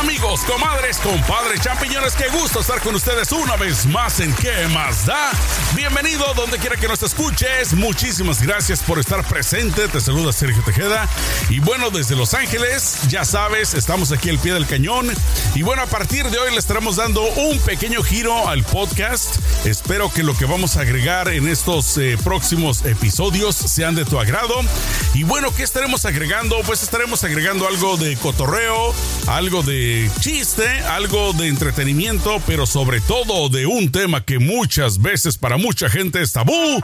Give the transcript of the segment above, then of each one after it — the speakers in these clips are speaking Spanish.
Amigos, comadres, compadres, champiñones, qué gusto estar con ustedes una vez más en ¿Qué más da? Bienvenido donde quiera que nos escuches. Muchísimas gracias por estar presente. Te saluda Sergio Tejeda. Y bueno, desde Los Ángeles, ya sabes, estamos aquí al pie del cañón. Y bueno, a partir de hoy le estaremos dando un pequeño giro al podcast. Espero que lo que vamos a agregar en estos eh, próximos episodios sean de tu agrado. Y bueno, ¿qué estaremos agregando? Pues estaremos agregando algo de cotorreo, algo de chiste, algo de entretenimiento, pero sobre todo de un tema que muchas veces para mucha gente es tabú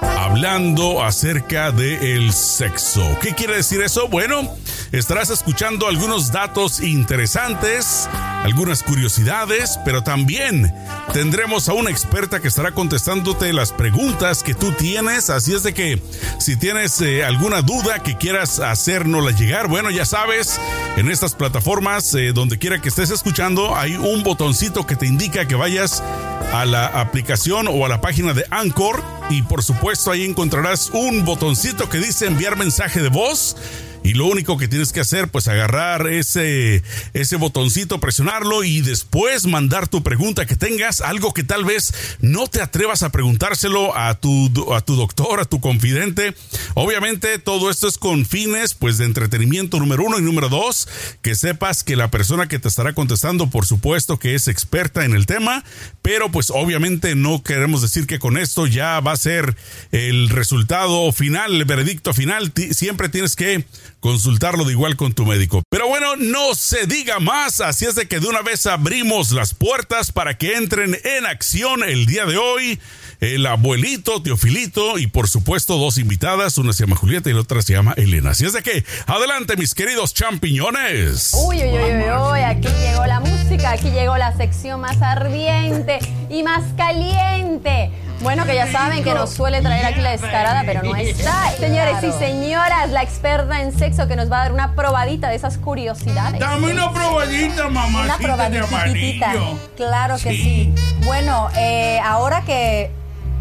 hablando acerca del sexo. ¿Qué quiere decir eso? Bueno, estarás escuchando algunos datos interesantes, algunas curiosidades, pero también tendremos a una experta que estará contestándote las preguntas que tú tienes. Así es de que si tienes eh, alguna duda que quieras hacérnosla llegar, bueno, ya sabes, en estas plataformas, eh, donde quiera que estés escuchando, hay un botoncito que te indica que vayas a la aplicación o a la página de Anchor y por supuesto ahí encontrarás un botoncito que dice enviar mensaje de voz y lo único que tienes que hacer pues agarrar ese ese botoncito, presionarlo y después mandar tu pregunta que tengas, algo que tal vez no te atrevas a preguntárselo a tu a tu doctor, a tu confidente. Obviamente todo esto es con fines pues de entretenimiento número uno y número dos, que sepas que la persona que te estará contestando por supuesto que es experta en el tema, pero pues obviamente no queremos decir que con esto ya va a ser el resultado final, el veredicto final. Siempre tienes que consultarlo de igual con tu médico. Pero bueno, no se diga más, así es de que de una vez abrimos las puertas para que entren en acción el día de hoy el abuelito, Teofilito y por supuesto dos invitadas, una se llama Julieta y la otra se llama Elena. Así es de que, adelante mis queridos champiñones. Uy, uy, uy, uy, uy, aquí llegó la música, aquí llegó la sección más ardiente y más caliente. Bueno, que ya saben que nos suele traer aquí la descarada, pero no está. Señores y señoras, la experta en sexo que nos va a dar una probadita de esas curiosidades. Dame una probadita, mamá. Una probadita. Claro que sí. Bueno, eh, ahora que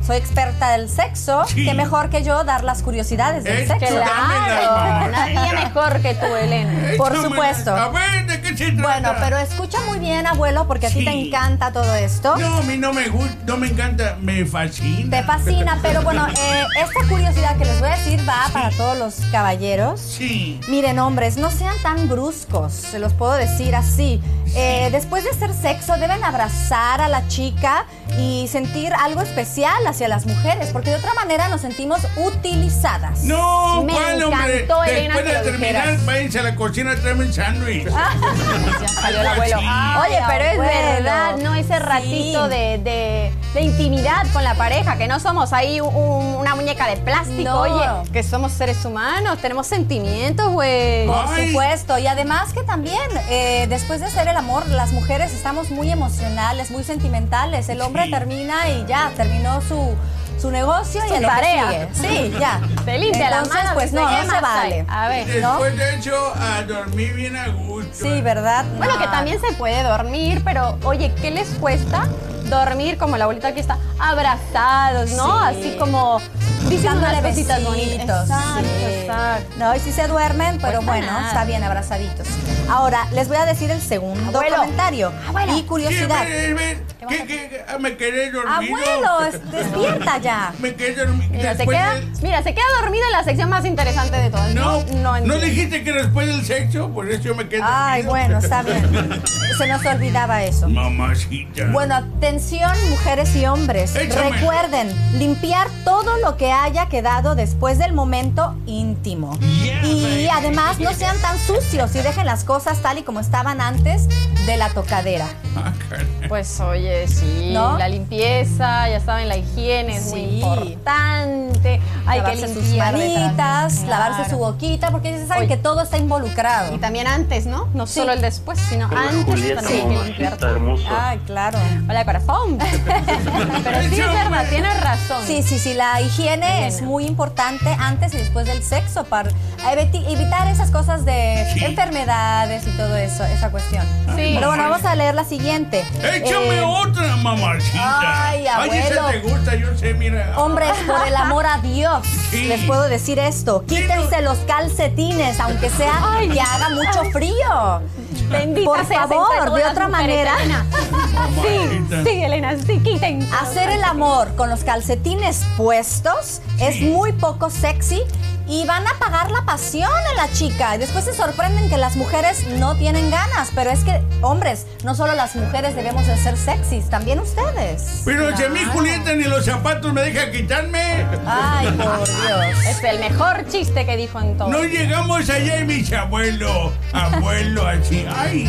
soy experta del sexo, qué mejor que yo dar las curiosidades del sexo. Claro, nadie mejor que tú, Elena. Por supuesto. A ver, ¿de qué se trata? Bueno, pero escucha muy bien, abuelo, porque a ti te encanta todo esto. No, a mí no me gusta, no me encanta, me fascina. Te fascina, pero bueno, eh, esta curiosidad que les voy a decir va para todos los caballeros. Sí. Miren, hombres, no sean tan bruscos, se los puedo decir así. Eh, después de hacer sexo, deben abrazar a la chica y sentir algo especial hacia las mujeres, porque de otra manera nos sentimos utilizadas. No, Me ¿cuál, hombre? encantó, Elena, Después que de lo terminar, váyanse a la cocina a traerme un sándwich. Ya salió el abuelo. Ay, Oye, pero es abuelo. verdad, ¿no? Ese ratito Sí. de, de- de intimidad con la pareja, que no somos ahí un- una muñeca de plástico, No. oye, que somos seres humanos, tenemos sentimientos, güey. Por Ay. supuesto, y además que también eh, después de hacer el amor, las mujeres estamos muy emocionales, muy sentimentales. El hombre Sí. termina y ya, terminó su, su negocio Su y a lo que sigue. Sí, ya. Te limpia la Entonces, mano. pues no, ¿qué no se vale. A ver. ¿no? Después de hecho, a dormir bien a gusto. Sí, ¿verdad? Bueno, que No. también se puede dormir, pero oye, ¿qué les cuesta dormir como la abuelita aquí está? Abrazados, ¿no? Sí. Así como diciendo unas cositas besitos, bonitas. Exacto, sí. exacto. No, y si se duermen, pero Cuesta bueno, nada. está bien abrazaditos. Ahora, les voy a decir el segundo Abuelo. comentario. Abuelo. Y curiosidad. Sí, ven, ven. ¿Qué, qué, qué? Ah, me quedé dormido. Abuelo, es- despierta ya. Me quedé dormido. Mira, se queda, del- mira, se queda dormido en la sección más interesante de todas. No, no, no, entiendo. dijiste que después del sexo, por eso yo me quedé Ay, dormido. bueno, está bien. Se nos olvidaba eso. Mamacita. Bueno, atención mujeres y hombres. Recuerden, limpiar todo lo que haya quedado después del momento íntimo. Yeah, y además no sean tan sucios y dejen las cosas tal y como estaban antes de la tocadera. Ah. Pues oye, sí, ¿No? la limpieza, ya saben, la higiene es muy importante. Hay que lavarse sus limpiar manitas, lavarse su boquita, porque ya saben Oye. que todo está involucrado. Y también antes, ¿no? No Sí. solo el después, sino antes Julieta, también hay que limpiar. Ay, claro. Hola, corazón. Pero sí es verdad, tienes razón. Sí, sí, sí, la higiene es muy importante antes y después del sexo para evitar esas cosas de Sí. enfermedades y todo eso, esa cuestión. Sí. Pero bueno, vamos a leer la siguiente. Échame Eh, otra, mamacita. Ay, abuelo. te gusta, yo sé, mira. Hombres, por el amor a Dios, Sí. les puedo decir esto. Quítense los calcetines, aunque sea que haga mucho frío. Bendita Por favor, de otra mujeres, manera. Elena. Sí, sí, Elena, sí, quiten. Hacer el amor con los calcetines puestos es muy poco sexy y van a apagar la pasión en la chica. Y después se sorprenden que las mujeres no tienen ganas. Pero es que, hombres, no solo las mujeres debemos de ser sexys, también ustedes. Pero si a mí Julieta ni los zapatos me deja quitarme. Ay, por Dios. Es el mejor chiste que dijo en todo. No llegamos allá y mis abuelo, abuelo así. Ay.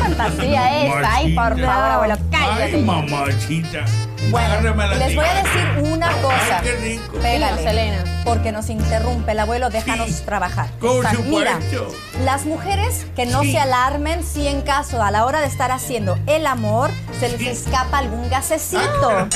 fantasía esta. Ay, por Mamacita. favor, abuelo, cállate. Ay, mamachita. Bueno, les voy a decir una cosa. Ay, qué rico. Pégale, Dinos, Elena. Porque nos interrumpe el abuelo, déjanos Sí, trabajar. con Mira, supuesto. las mujeres que no Sí. se alarmen si en caso a la hora de estar haciendo el amor se les escapa algún gasecito.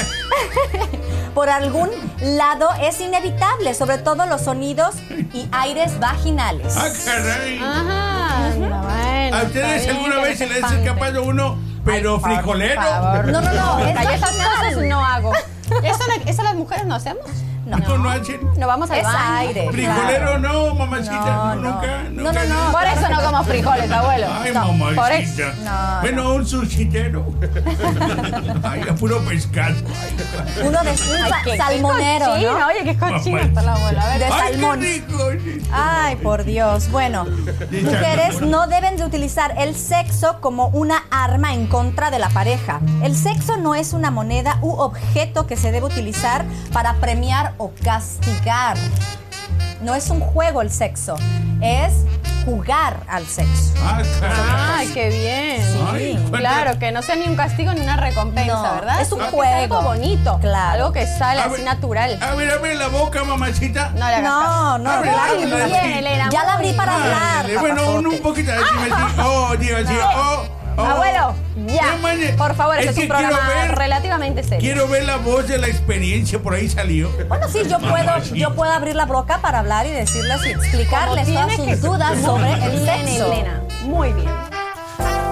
Por algún lado es inevitable, sobre todo los sonidos y aires vaginales. Ah, caray. Ajá, bueno. ¿A ustedes bien alguna vez se les ha escapado uno, pero Ay, por frijolero? favor. No, no, no, es Ay, esas cosas no hago. ¿Eso, la- eso las mujeres no hacemos? No. ¿No, no? No vamos al Es baño. aire. Frijolero no, mamacita. No, No, no. nunca, No, nunca. no, no. Por eso no como frijoles, abuelo. Ay, No, por eso. mamacita. No, bueno, un sushitero. Ay, a puro pescado. Ay, Uno de un sa- qué- qué salmonero, cochino, ¿no? Oye, qué cochino está la abuela. A ver, De Ay, qué salmón. rico. Ay, por Dios. Bueno, mujeres no deben de utilizar el sexo como una arma en contra de la pareja. El sexo no es una moneda u objeto que se debe utilizar para premiar o castigar. No es un juego el sexo, es jugar al sexo. Ah. Ay, qué bien. Ay, cuánta- Claro, que no sea ni un castigo ni una recompensa, No, ¿verdad? es un juego. algo bonito. Claro. Algo que sale así natural. A ver, abre la boca, mamacita. No hagas No, no, Abre. Bien, Elena. Ya la abrí para hablar. Bueno, un, un poquito así, dice, Oh, digo así, oh, oh. Abuelo, ya. No, Por favor, este es, un programa ver, relativamente serio. Quiero ver la voz de la experiencia, por ahí salió. Bueno, sí, yo puedo, yo puedo abrir la boca para hablar y decirles y explicarles todas sus dudas sobre el sexo. Elena. Muy bien.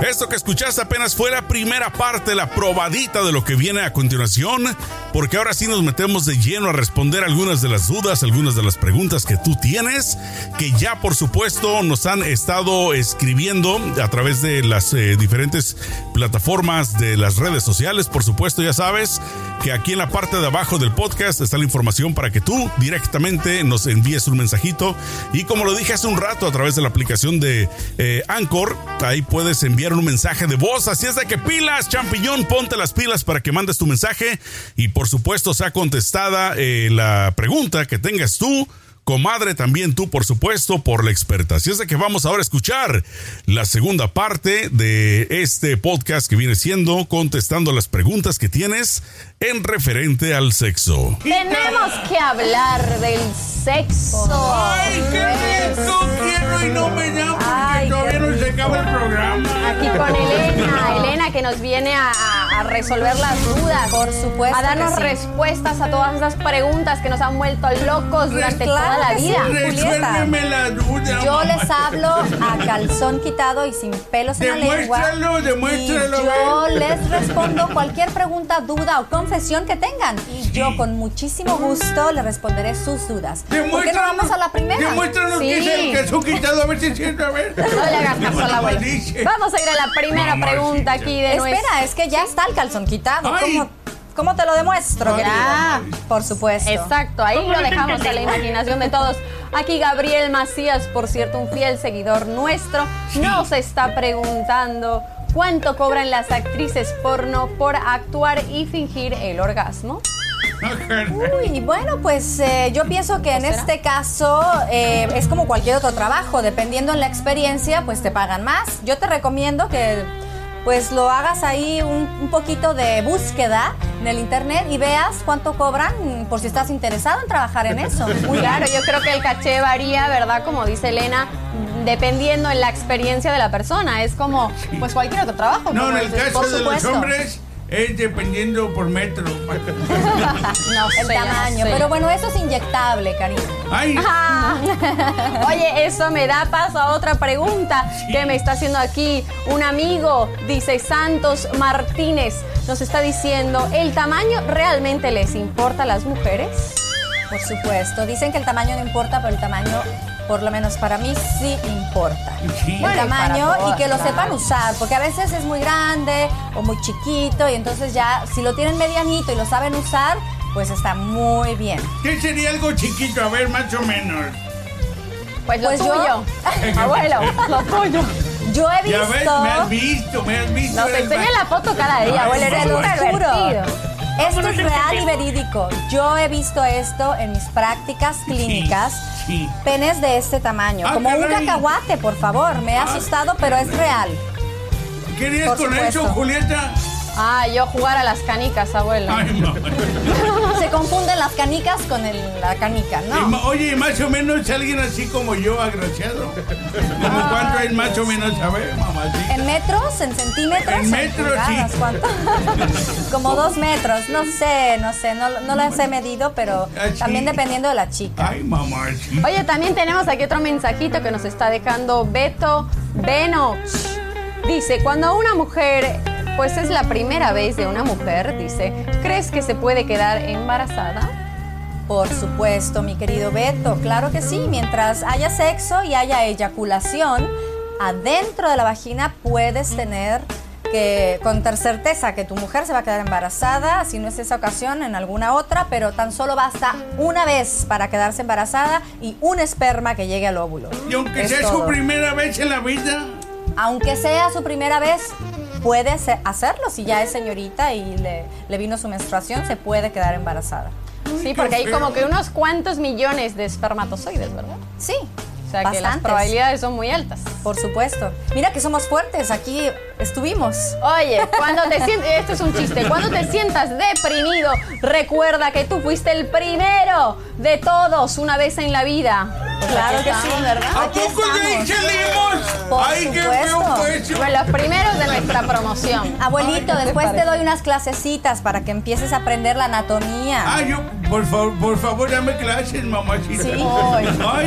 Esto que escuchaste apenas fue la primera parte, la probadita de lo que viene a continuación, porque ahora sí nos metemos de lleno a responder algunas de las dudas, algunas de las preguntas que tú tienes, que ya por supuesto nos han estado escribiendo a través de las eh, diferentes plataformas de las redes sociales. Por supuesto, ya sabes que aquí en la parte de abajo del podcast está la información para que tú directamente nos envíes un mensajito. Y como lo dije hace un rato a través de la aplicación de eh, Anchor, ahí puedes enviar un mensaje de voz. Así es de que pilas, champiñón, ponte las pilas para que mandes tu mensaje. Y por supuesto, sea contestada eh, la pregunta que tengas tú. Comadre, también tú, por supuesto, por la experta. Así es de que vamos ahora a escuchar la segunda parte de este podcast que viene siendo contestando las preguntas que tienes en referente al sexo. Tenemos que hablar del sexo. ¡Ay, qué rico! Quiero y no me da porque Ay, todavía no se acaba el programa. Aquí con Elena, que nos viene a, resolver las dudas. Por supuesto A darnos sí. respuestas a todas esas preguntas que nos han vuelto locos durante Claro toda la sí. vida. Resuélveme la duda. Yo les hablo a calzón quitado y sin pelos en la lengua. Demuéstralo, demuéstralo, Y yo les respondo cualquier pregunta, duda o confesión que tengan. Y yo con muchísimo gusto les responderé sus dudas. ¿Por qué no vamos a la primera? Demuéstranos que es Sí. el calzón quitado, a ver si es cierto, a ver. No le hagas caso a la abuela. Vamos a ir a la primera Mamacita. pregunta aquí de nuestro. Espera, es que ya está el calzón quitado. ¿Cómo, cómo te lo demuestro, Ay. querido? Por supuesto. Exacto, ahí lo dejamos a la imaginación de todos. Aquí Gabriel Macías, por cierto, un fiel seguidor nuestro, nos está preguntando cuánto cobran las actrices porno por actuar y fingir el orgasmo. Uy, bueno, pues eh, yo pienso que en será? este caso eh, es como cualquier otro trabajo, dependiendo en la experiencia, pues te pagan más. Yo te recomiendo que pues lo hagas ahí un, un poquito de búsqueda en el internet y veas cuánto cobran por si estás interesado en trabajar en eso. Muy claro, yo creo que el caché varía, ¿verdad? Como dice Elena, dependiendo en la experiencia de la persona. Es como, pues cualquier otro trabajo. No, en el dices, caso de los hombres es dependiendo por metro. No sé, El no tamaño. sé. Pero bueno, eso es inyectable, cariño. Ay, Ah. Oye, eso me da paso a otra pregunta que me está haciendo aquí un amigo, dice Santos Martínez. Nos está diciendo, ¿el tamaño realmente les importa a las mujeres? Por supuesto. Dicen que el tamaño no importa, pero el tamaño por lo menos para mí, sí importa. Sí. El tamaño y que lo claro. sepan usar, porque a veces es muy grande o muy chiquito y entonces ya si lo tienen medianito y lo saben usar, pues está muy bien. ¿Qué sería algo chiquito? A ver, más o menos. Pues lo Pues yo- tuyo. Abuelo, lo tuyo. Yo he Ya ves, visto... me has visto, me has visto. Nos enseña la foto cada día, abuelo. Eres un pervertido. Esto es real y verídico. Yo he visto esto en mis prácticas clínicas. sí. Penes de este tamaño, Ah, como un cacahuate, por favor. Me he Ah. asustado, pero es real. ¿Querías Por con eso, Julieta? Ah, yo jugar a las canicas, abuelo. Ay, mamá. Se confunden las canicas con el- la canica, Y ¿no? ma- Oye, y más o menos alguien así como yo, agraciado. ¿Como cuánto es más o menos? A ver, mamacita. ¿En metros? ¿En centímetros? En metros, pulgadas? sí. ¿Cuánto? Como dos metros. No sé, no sé. No, no las he medido, pero Ah, sí. también dependiendo de la chica. Ay, mamá. Oye, también tenemos aquí otro mensajito que nos está dejando Beto Benoch. Dice, cuando una mujer, pues es la primera vez de una mujer, dice, ¿crees que se puede quedar embarazada? Por supuesto, mi querido Beto, claro que sí. Mientras haya sexo y haya eyaculación, adentro de la vagina puedes tener que, con ter- certeza que tu mujer se va a quedar embarazada, si no es esa ocasión, en alguna otra, pero tan solo basta una vez para quedarse embarazada y un esperma que llegue al óvulo. Y aunque Es sea todo. su primera vez en la vida, Aunque sea su primera vez, puede hacer- hacerlo. Si ya es señorita y le, le vino su menstruación, se puede quedar embarazada. Sí, porque hay como que unos cuantos millones de espermatozoides, ¿verdad? Sí. O sea que las probabilidades son muy altas. Por supuesto. Mira que somos fuertes, aquí estuvimos. Oye, cuando te sientes, esto es un chiste, cuando te sientas deprimido, recuerda que tú fuiste el primero de todos una vez en la vida. Claro que sí. ¿verdad? ¿a Aquí poco de ahí estamos. salimos? Por Ay, qué supuesto. feo fue eso. Bueno, los primeros de nuestra promoción. Abuelito, Ay, ¿qué te después te, doy unas clasecitas para que empieces a aprender la anatomía. Ay, yo, por favor, por favor, dame clases, mamacita. Sí. Ay,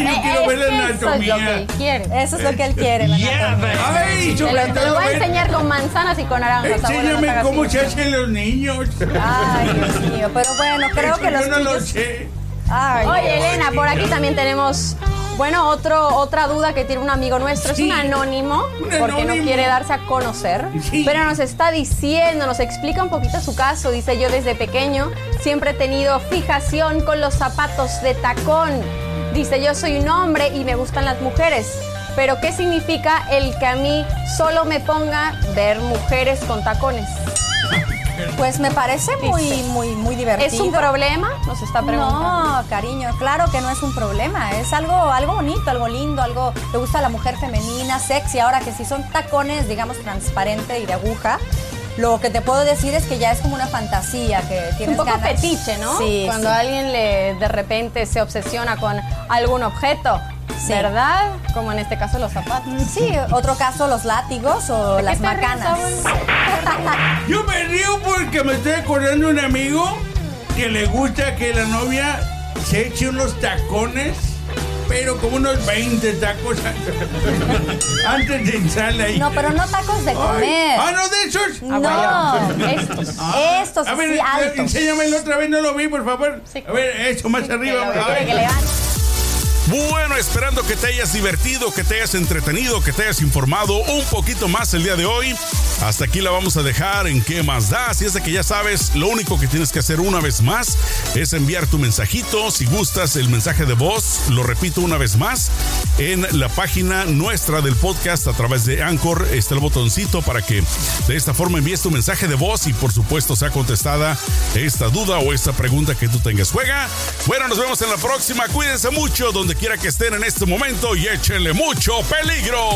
yo Eh, quiero ver la que Eso es lo que anatomía. él quiere. Eso es lo que él quiere, la anatomía. Ay, Te lo, te lo voy a enseñar con manzanas y con naranjas. abuelo, no te Enséñame cómo así. se hacen los niños. Ay, Dios mío. Pero bueno, creo Eso que los yo no lo tuyos- sé. Ay, Oye, Elena, por aquí también tenemos, bueno, otro, otra duda que tiene un amigo nuestro. Sí. Es un anónimo, Un porque no quiere darse a conocer. Sí. Pero nos está diciendo, nos explica un poquito su caso. Dice, yo desde pequeño siempre he tenido fijación con los zapatos de tacón. Dice, yo soy un hombre y me gustan las mujeres. Pero ¿qué significa el que a mí solo me ponga ver mujeres con tacones? Pues me parece muy, muy, muy divertido. ¿Es un problema? Nos está preguntando. No, cariño, claro que no es un problema. Es algo, algo bonito, algo lindo, algo que gusta a la mujer femenina, sexy. Ahora que si son tacones, digamos, transparente y de aguja, lo que te puedo decir es que ya es como una fantasía que tienes un poco ganas. fetiche, ¿no? Sí, Cuando sí. alguien le de repente se obsesiona con algún objeto, Sí. ¿verdad? Como en este caso los zapatos. Sí, otro caso, los látigos o ¿De las macanas. Yo me río porque me estoy acordando de un amigo que le gusta que la novia se eche unos tacones, pero como unos 20 tacos antes de entrarle ahí. No, pero no tacos de Ay. comer. Ah, no, de esos. No, Abuelo, estos. estos A ver, sí, eh, altos. enséñamelo otra vez, no lo vi, por favor. Sí. A ver, eso más arriba. Que quiere que levante. Bueno, esperando que te hayas divertido, que te hayas entretenido, que te hayas informado un poquito más el día de hoy. Hasta aquí la vamos a dejar en qué más da. Así es de que ya sabes, lo único que tienes que hacer una vez más es enviar tu mensajito. Si gustas el mensaje de voz, lo repito una vez más, en la página nuestra del podcast a través de Anchor está el botoncito para que de esta forma envíes tu mensaje de voz y por supuesto sea contestada esta duda o esta pregunta que tú tengas. Juega. Bueno, nos vemos en la próxima. Cuídense mucho donde quiera que estén en este momento y échenle mucho peligro.